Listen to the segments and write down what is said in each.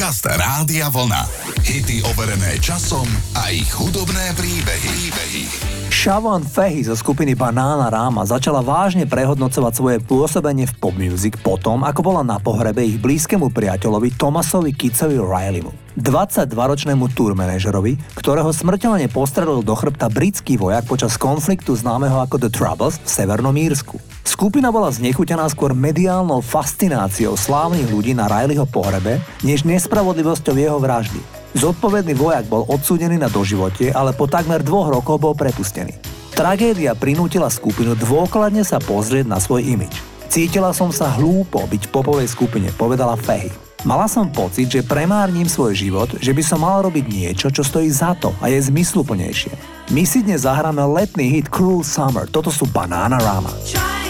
Podcast Rádia Vlna. Hity overené časom a ich hudobné príbehy. príbehy. Siobhan Fehy zo skupiny Banana Rama začala vážne prehodnocovať svoje pôsobenie v pop music potom, ako bola na pohrebe ich blízkemu priateľovi Thomasovi Kitsovi Rileymu. 22-ročnému tourmanažerovi, ktorého smrteľne postrelil do chrbta britský vojak počas konfliktu známeho ako The Troubles v Severnom Írsku. Skupina bola znechutená skôr mediálnou fascináciou slávnych ľudí na Rileyho pohrebe, než nespravodlivosťou jeho vraždy. Zodpovedný vojak bol odsúdený na doživotie, ale po takmer dvoch rokoch bol prepustený. Tragédia prinútila skupinu dôkladne sa pozrieť na svoj imič. Cítila som sa hlúpo byť popovej skupine, povedala Fehy. Mala som pocit, že premárnim svoj život, že by som mal robiť niečo, čo stojí za to a je zmysluplnejšie. My si dnes zahráme letný hit Cruel Summer, toto sú Banana Rama. Try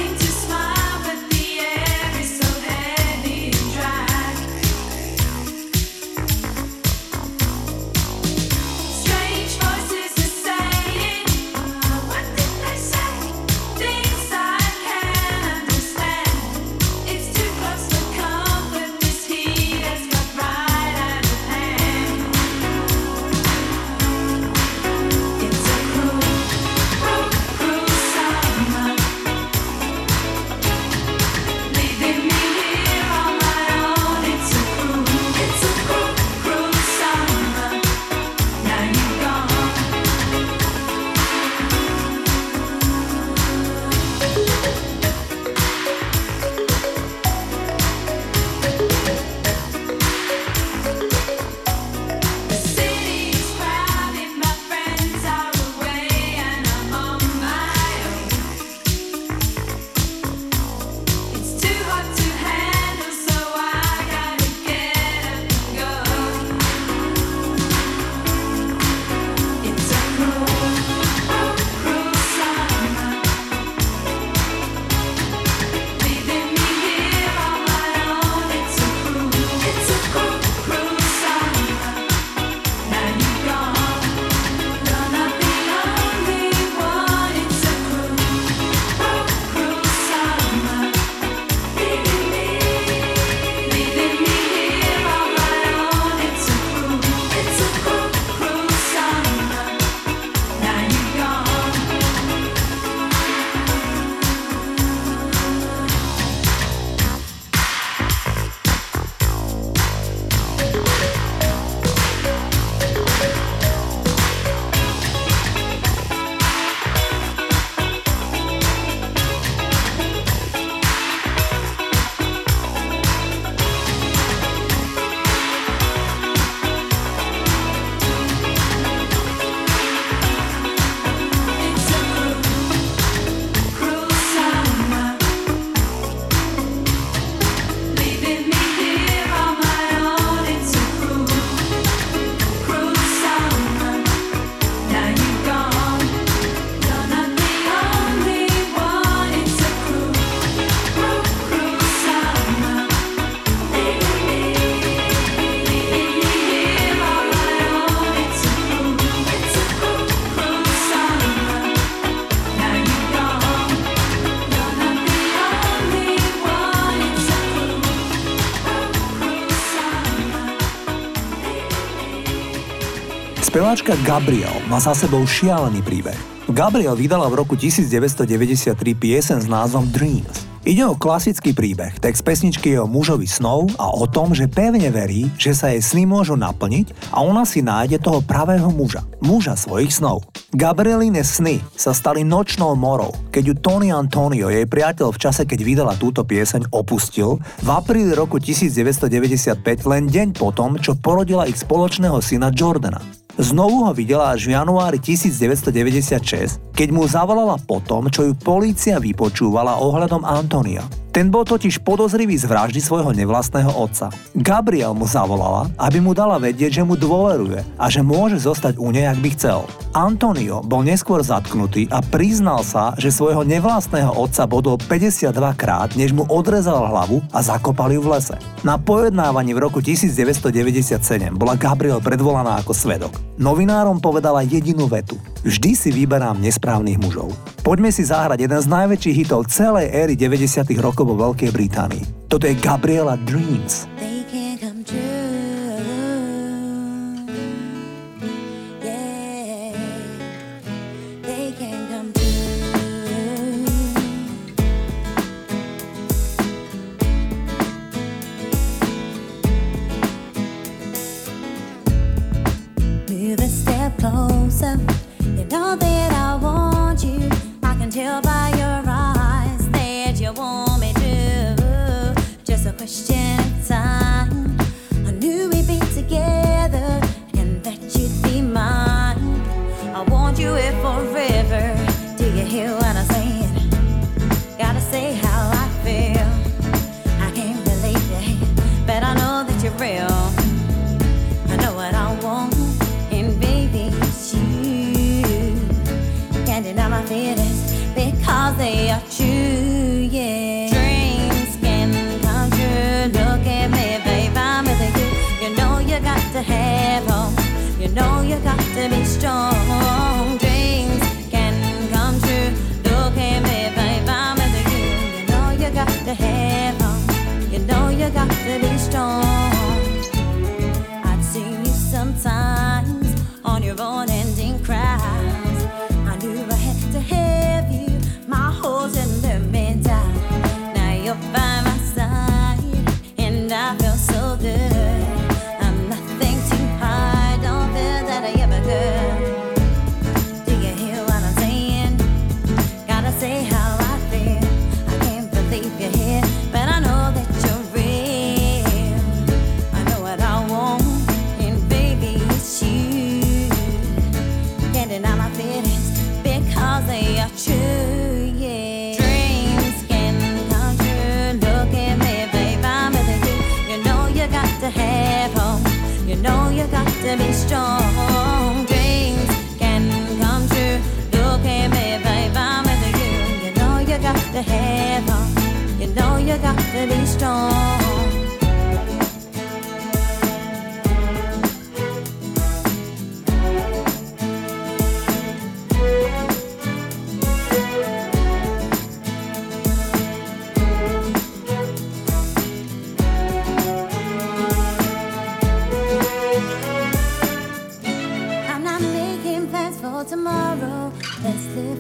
Speváčka Gabriel má za sebou šialený príbeh. Gabriel vydala v roku 1993 piesen s názvom Dreams. Ide o klasický príbeh, text pesničky je o mužovi snov a o tom, že pevne verí, že sa jej sny môžu naplniť a ona si nájde toho pravého muža, muža svojich snov. Gabrieline sny sa stali nočnou morou, keď ju Tony Antonio, jej priateľ v čase, keď vydala túto pieseň, opustil v apríli roku 1995 len deň potom, čo porodila ich spoločného syna Jordana. Znovu ho videla až v januári 1996, keď mu zavolala po tom, čo ju polícia vypočúvala ohľadom Antonia. Ten bol totiž podozrivý z vraždy svojho nevlastného otca. Gabriel mu zavolala, aby mu dala vedieť, že mu dôveruje a že môže zostať u nej, ak by chcel. Antonio bol neskôr zatknutý a priznal sa, že svojho nevlastného otca bodol 52 krát, než mu odrezal hlavu a zakopali ju v lese. Na pojednávaní v roku 1997 bola Gabriel predvolaná ako svedok. Novinárom povedala jedinú vetu. Vždy si vyberám nesprávnych mužov. Poďme si zahrať jeden z najväčších hitov celej éry 90. rokov vo Veľkej Británii. Toto je Gabriela Dreams. They can't come true.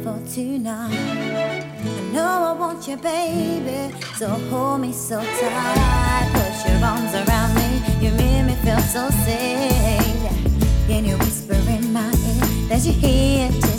For tonight. I know I want you, baby. So hold me so tight. Put your arms around me. You make me feel so safe. Can you whisper in my ear that you're here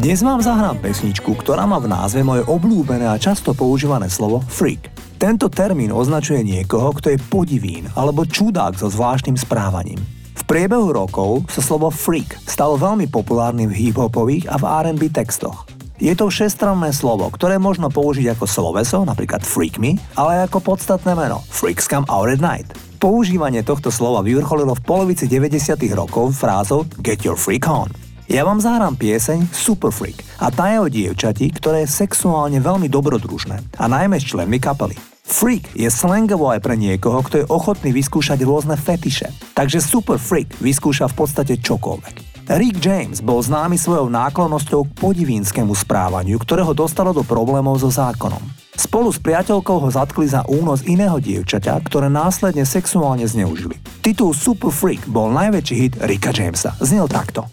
Dnes vám zahrám pesničku, ktorá má v názve moje obľúbené a často používané slovo freak. Tento termín označuje niekoho, kto je podivín alebo čudák so zvláštnym správaním. V priebehu rokov sa slovo freak stalo veľmi populárnym v hip-hopových a v R&B textoch. Je to všestranné slovo, ktoré možno použiť ako sloveso, napríklad freak me, ale ako podstatné meno freaks come out at night. Používanie tohto slova vyvrcholilo v polovici 90. rokov frázou Get your freak on. Ja vám zahrám pieseň Super Freak a tá je o dievčati, ktoré je sexuálne veľmi dobrodružné a najmä s členmi kapely. Freak je slangovo aj pre niekoho, kto je ochotný vyskúšať rôzne fetiše, takže Super Freak vyskúša v podstate čokoľvek. Rick James bol známy svojou náklonnosťou k podivínskému správaniu, ktoré ho dostalo do problémov so zákonom. Spolu s priateľkou ho zatkli za únos iného dievčaťa, ktoré následne sexuálne zneužili. Titul Super Freak bol najväčší hit Ricka Jamesa. Znel takto.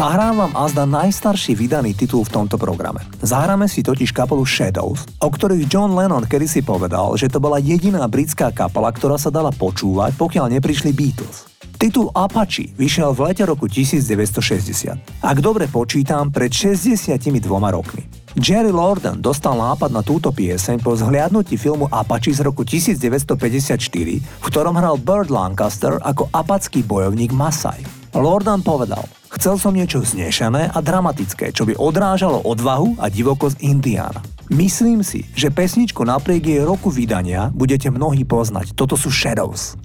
Zahrám vám azda najstarší vydaný titul v tomto programe. Zahráme si totiž kapelu Shadows, o ktorých John Lennon kedysi povedal, že to bola jediná britská kapela, ktorá sa dala počúvať, pokiaľ neprišli Beatles. Titul Apache vyšiel v lete roku 1960. Ak dobre počítam, pred 62 rokmi. Jerry Lorden dostal nápad na túto pieseň po zhliadnutí filmu Apache z roku 1954, v ktorom hral Burt Lancaster ako apacký bojovník Masai. Lordan povedal, chcel som niečo znešené a dramatické, čo by odrážalo odvahu a divokosť Indiána. Myslím si, že pesničku napriek jej roku vydania budete mnohí poznať. Toto sú Shadows.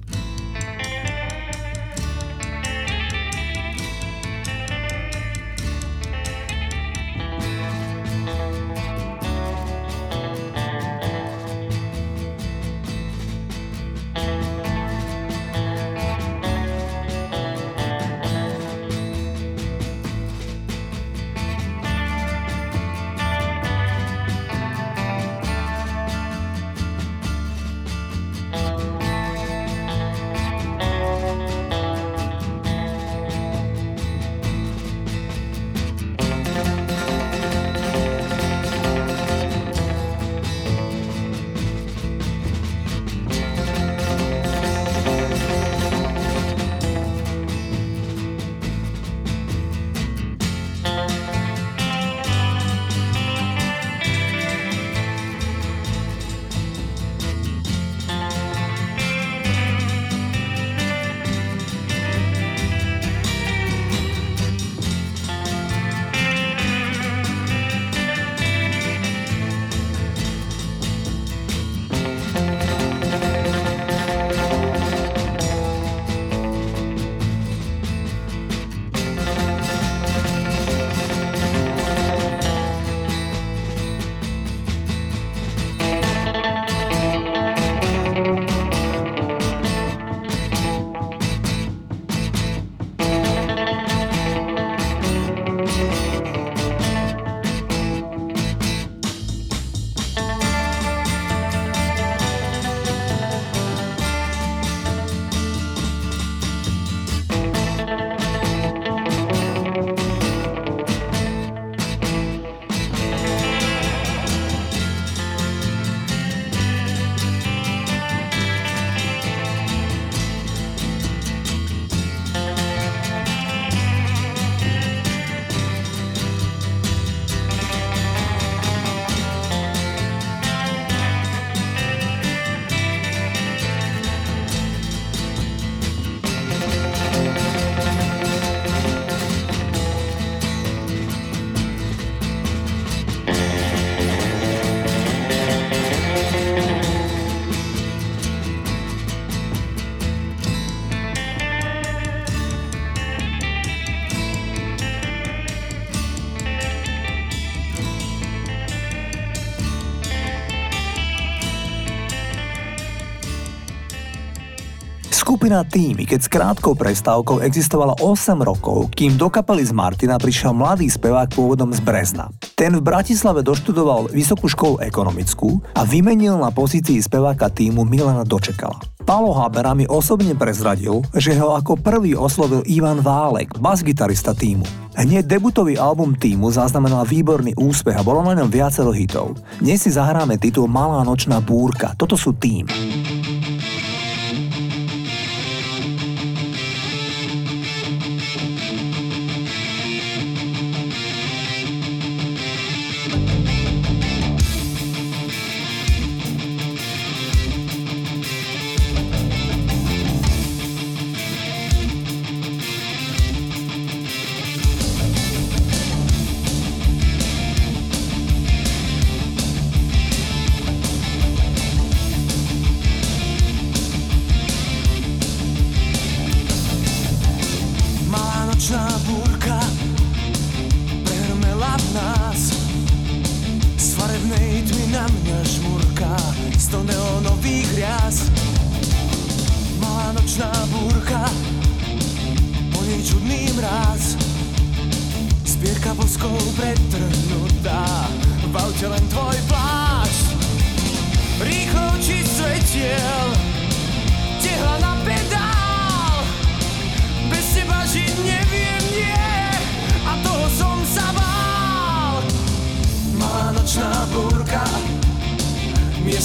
Skupina Týmy, keď s krátkou prestávkou existovala 8 rokov, kým do kapely z Martina prišiel mladý spevák pôvodom z Brezna. Ten v Bratislave doštudoval Vysokú školu ekonomickú a vymenil na pozícii speváka týmu Milana Dočekala. Pálo Habera mi osobne prezradil, že ho ako prvý oslovil Ivan Válek, basgitarista týmu. Hneď debutový album týmu zaznamenal výborný úspech a bolo na ňom viacero hitov. Dnes si zahráme titul Malá nočná búrka. Toto sú tým.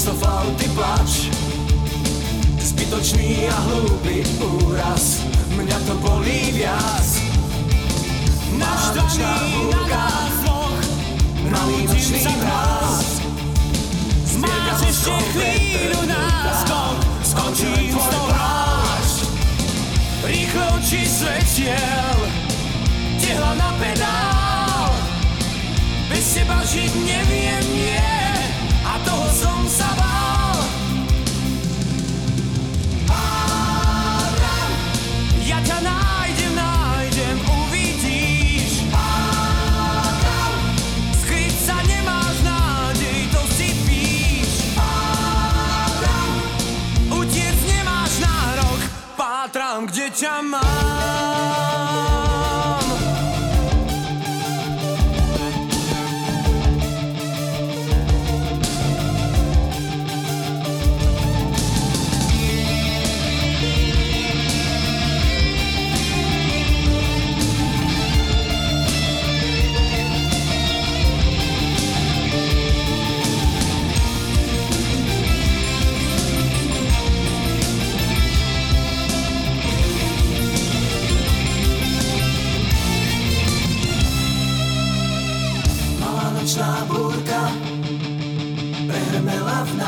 Miesto flauty plač. Zbytočný a hlúpy úraz Mňa to bolí viac. Naštvaný na nás dvoch Malý nočný mráz Máš ešte chvíľu náskok Skončím s tou hráč Rýchlo oči svetiel Tehla na pedál. Bez teba žiť neviem, nie. A toho som sa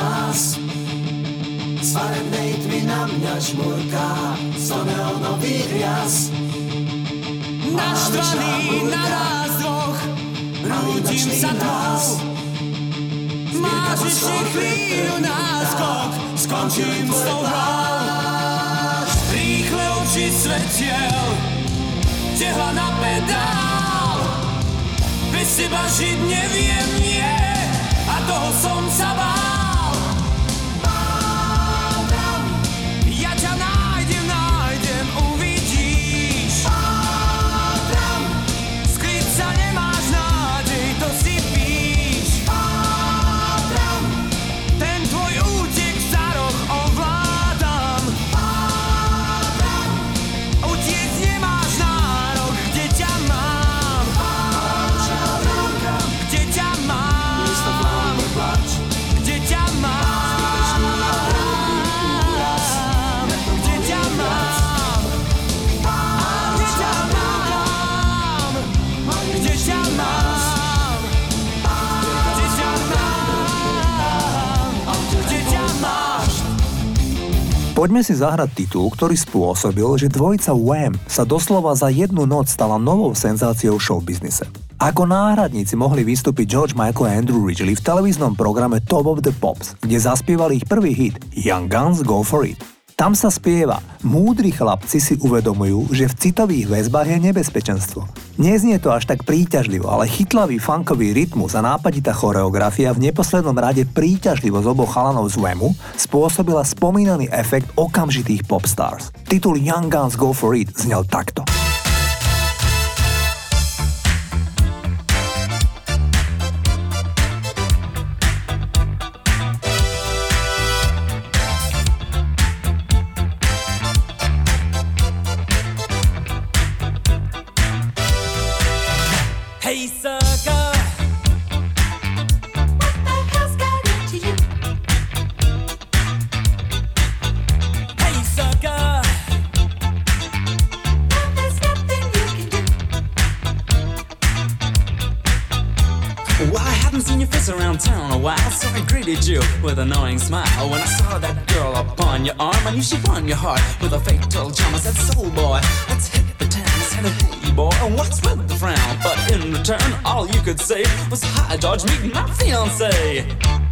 nás Z farebnej tmy na mňa žmurká Z neonových rias. Naštvaný na nás dvoch Rútim sa tmou Máš ešte chvíľu náskok. Skončím s tou hrou Rýchle oči svetiel Tehla na pedál. Bez teba žiť neviem, nie. A toho som sa bál Poďme si zahrať titul, ktorý spôsobil, že dvojica Wham sa doslova za jednu noc stala novou senzáciou showbiznise. Ako náhradníci mohli vystúpiť George Michael a Andrew Ridgely v televíznom programe Top of the Pops, kde zaspievali ich prvý hit Young Guns Go For It. Tam sa spieva, múdri chlapci si uvedomujú, že v citových väzbách je nebezpečenstvo. Neznie to až tak príťažlivo, ale chytlavý funkový rytmus a nápaditá choreografia v neposlednom rade príťažlivosť oboch chalanov z Whamu spôsobila spomínaný efekt okamžitých popstars. Titul Young Guns Go For It znel takto. Around town oh, a while, so I greeted you with a knowing smile. When I saw that girl upon your arm, I knew she won your heart with a fatal charm. I said, Soul boy, let's hit the town. I said, Hey boy, what's with the frown? But in return, all you could say was, Hi, George, meet my fiance.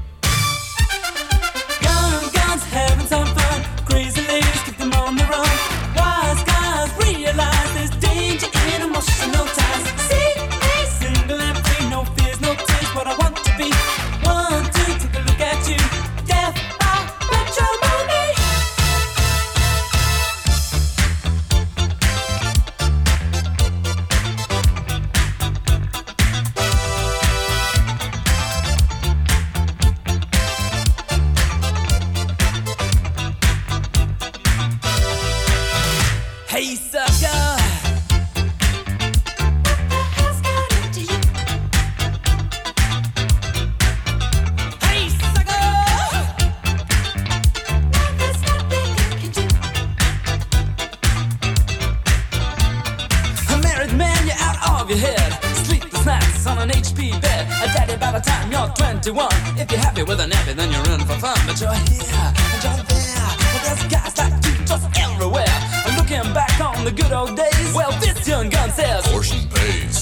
your head. Sleep the snacks on an HP bed. A daddy by the time you're 21. If you're happy with a nappy, then you're in for fun. But you're here and you're there. Well, there's guys like you just everywhere. I'm looking back on the good old days. Well, this young gun says, Portion pays.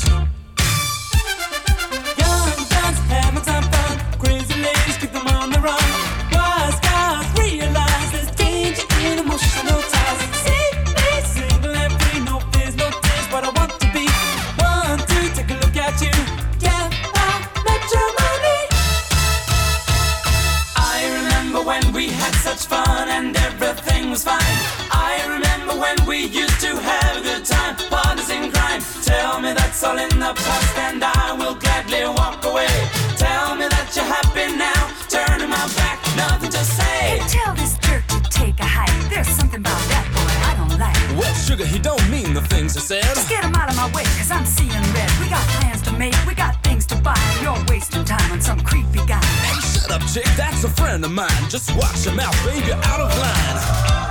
Things said. Just get him out of my way, cause I'm seeing red. We got plans to make, we got things to buy. You're wasting time on some creepy guy. Hey, shut up, chick, that's a friend of mine. Just watch your mouth, babe, you're out of line.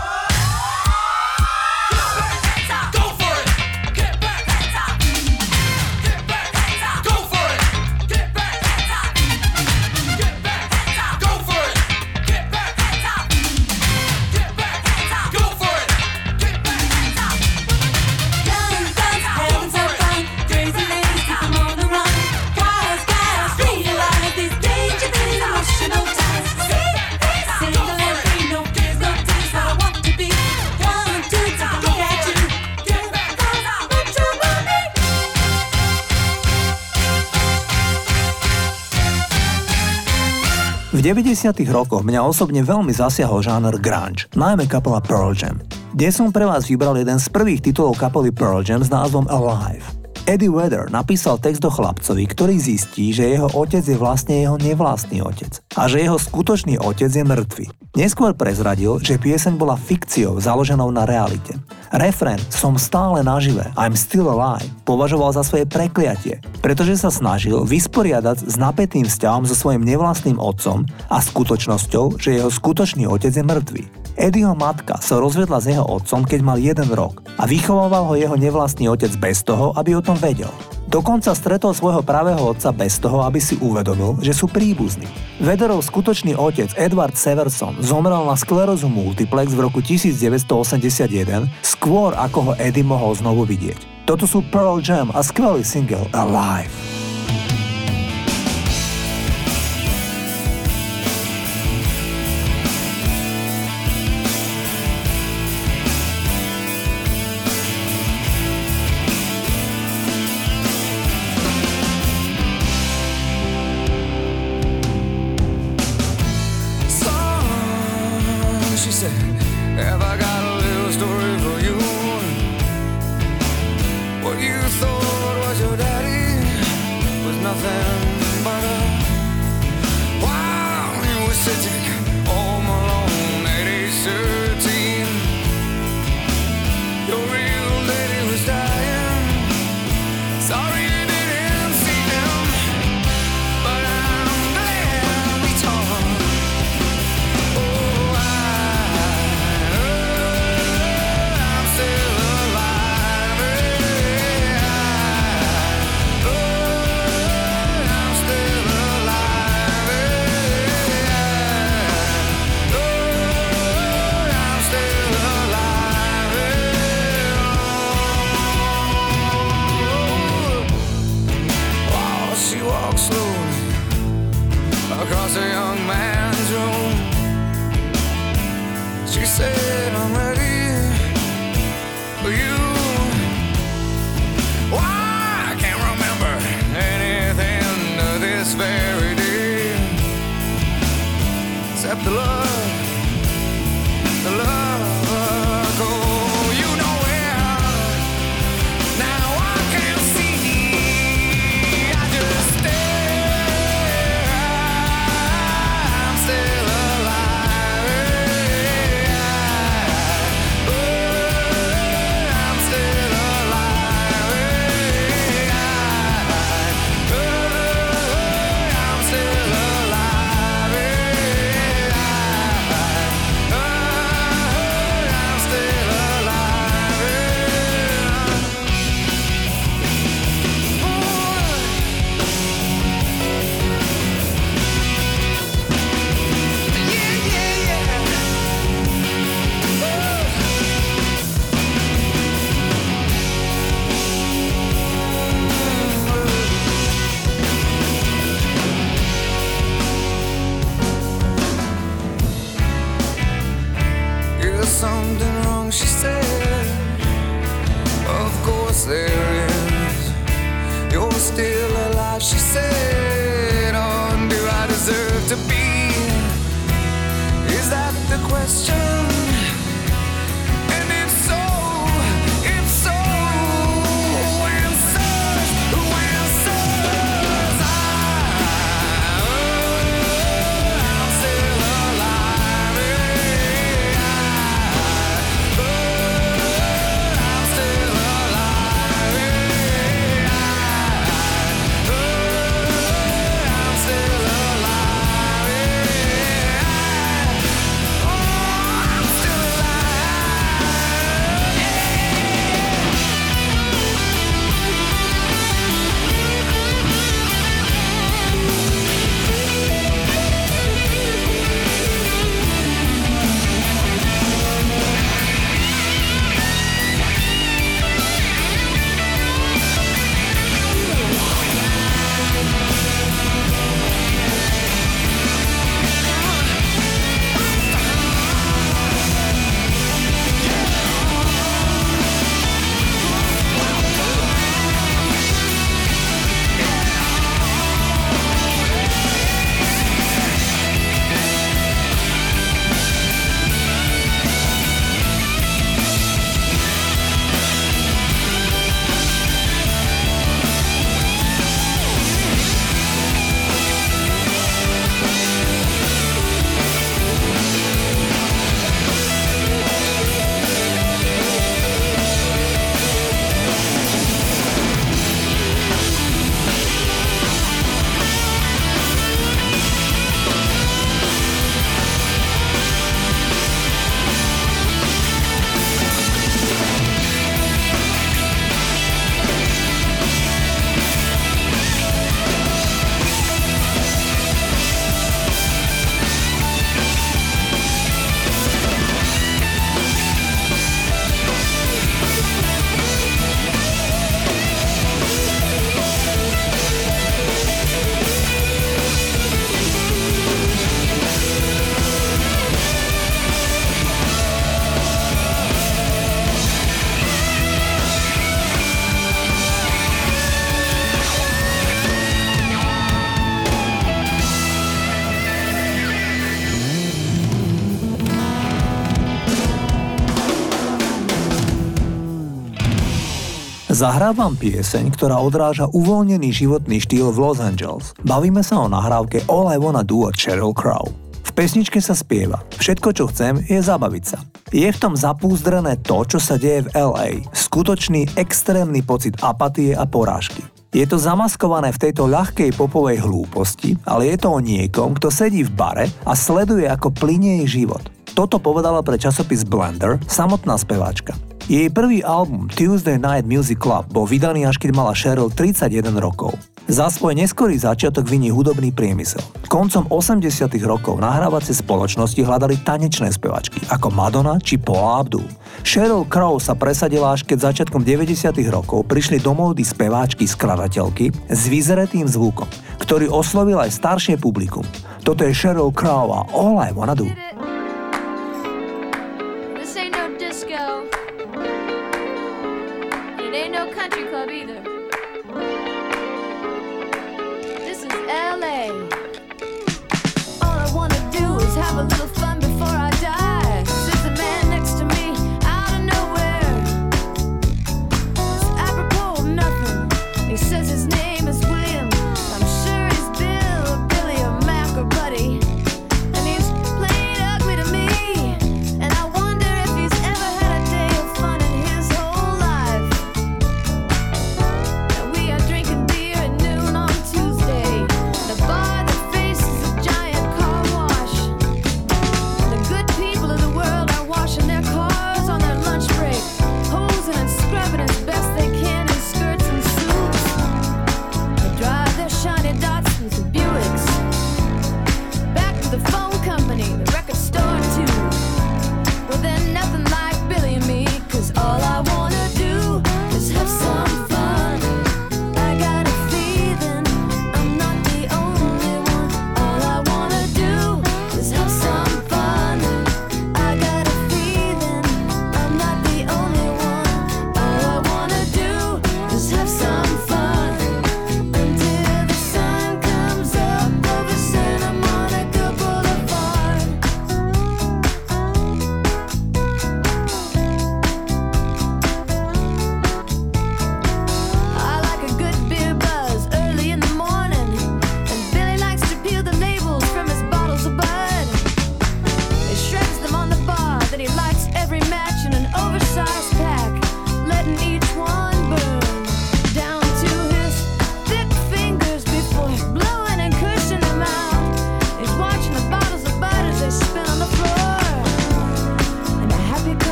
90. rokoch mňa osobne veľmi zasiahol žáner grunge, najmä kapela Pearl Jam. Dnes som pre vás vybral jeden z prvých titulov kapely Pearl Jam s názvom Alive. Eddie Vedder napísal text do chlapcovi, ktorý zistí, že jeho otec je vlastne jeho nevlastný otec a že jeho skutočný otec je mŕtvy. Neskôr prezradil, že pieseň bola fikciou založenou na realite. Refrén Som stále nažive, I'm still alive, považoval za svoje prekliatie, pretože sa snažil vysporiadať s napätým vzťahom so svojím nevlastným otcom a skutočnosťou, že jeho skutočný otec je mŕtvy. Eddieho matka sa rozvedla s jeho otcom, keď mal jeden rok a vychovával ho jeho nevlastný otec bez toho, aby o tom vedel. Dokonca stretol svojho pravého otca bez toho, aby si uvedomil, že sú príbuzní. Vederov skutočný otec Edward Severson zomrel na sklerózu multiplex v roku 1981, skôr ako ho Eddie mohol znovu vidieť. Toto sú Pearl Jam a skvelý single Alive. Zahrávam pieseň, ktorá odráža uvoľnený životný štýl v Los Angeles. Bavíme sa o nahrávke All I Wanna Do od Sheryl Crow. V pesničke sa spieva Všetko, čo chcem, je zabaviť sa. Je v tom zapúzdrené to, čo sa deje v LA. Skutočný extrémny pocit apatie a porážky. Je to zamaskované v tejto ľahkej popovej hlúposti, ale je to o niekom, kto sedí v bare a sleduje, ako plinie jej život. Toto povedala pre časopis Blender samotná speváčka. Jej prvý album Tuesday Night Music Club bol vydaný až keď mala Cheryl 31 rokov. Za svoj neskorý začiatok viní hudobný priemysel. Koncom 80 rokov nahrávacie spoločnosti hľadali tanečné spevačky, ako Madonna či Paula Abdul. Sheryl Crow sa presadila až keď začiatkom 90 rokov prišli do módy speváčky skladateľky s vyzretým zvukom, ktorý oslovil aj staršie publikum. Toto je Sheryl Crow a All I Wanna Do.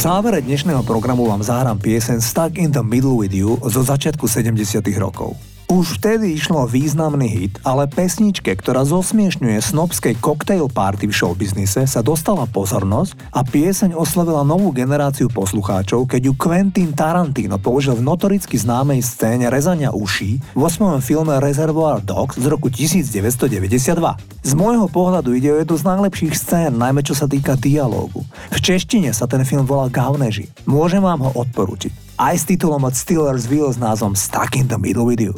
závere dnešného programu vám zahrám piesen Stuck in the Middle with You zo začiatku 70. rokov. Už vtedy išlo významný hit, ale pesničke, ktorá zosmiešňuje snobskej cocktail party v showbiznise, sa dostala pozornosť a pieseň oslovila novú generáciu poslucháčov, keď ju Quentin Tarantino použil v notoricky známej scéne rezania uší vo svojom filme Reservoir Dogs z roku 1992. Z môjho pohľadu ide o jednu z najlepších scén, najmä čo sa týka dialógu. V češtine sa ten film volá Gavneži. Môžem vám ho odporúčiť. Aj s titulom od Steelers Wheel s názvom Stuck in the Middle with You.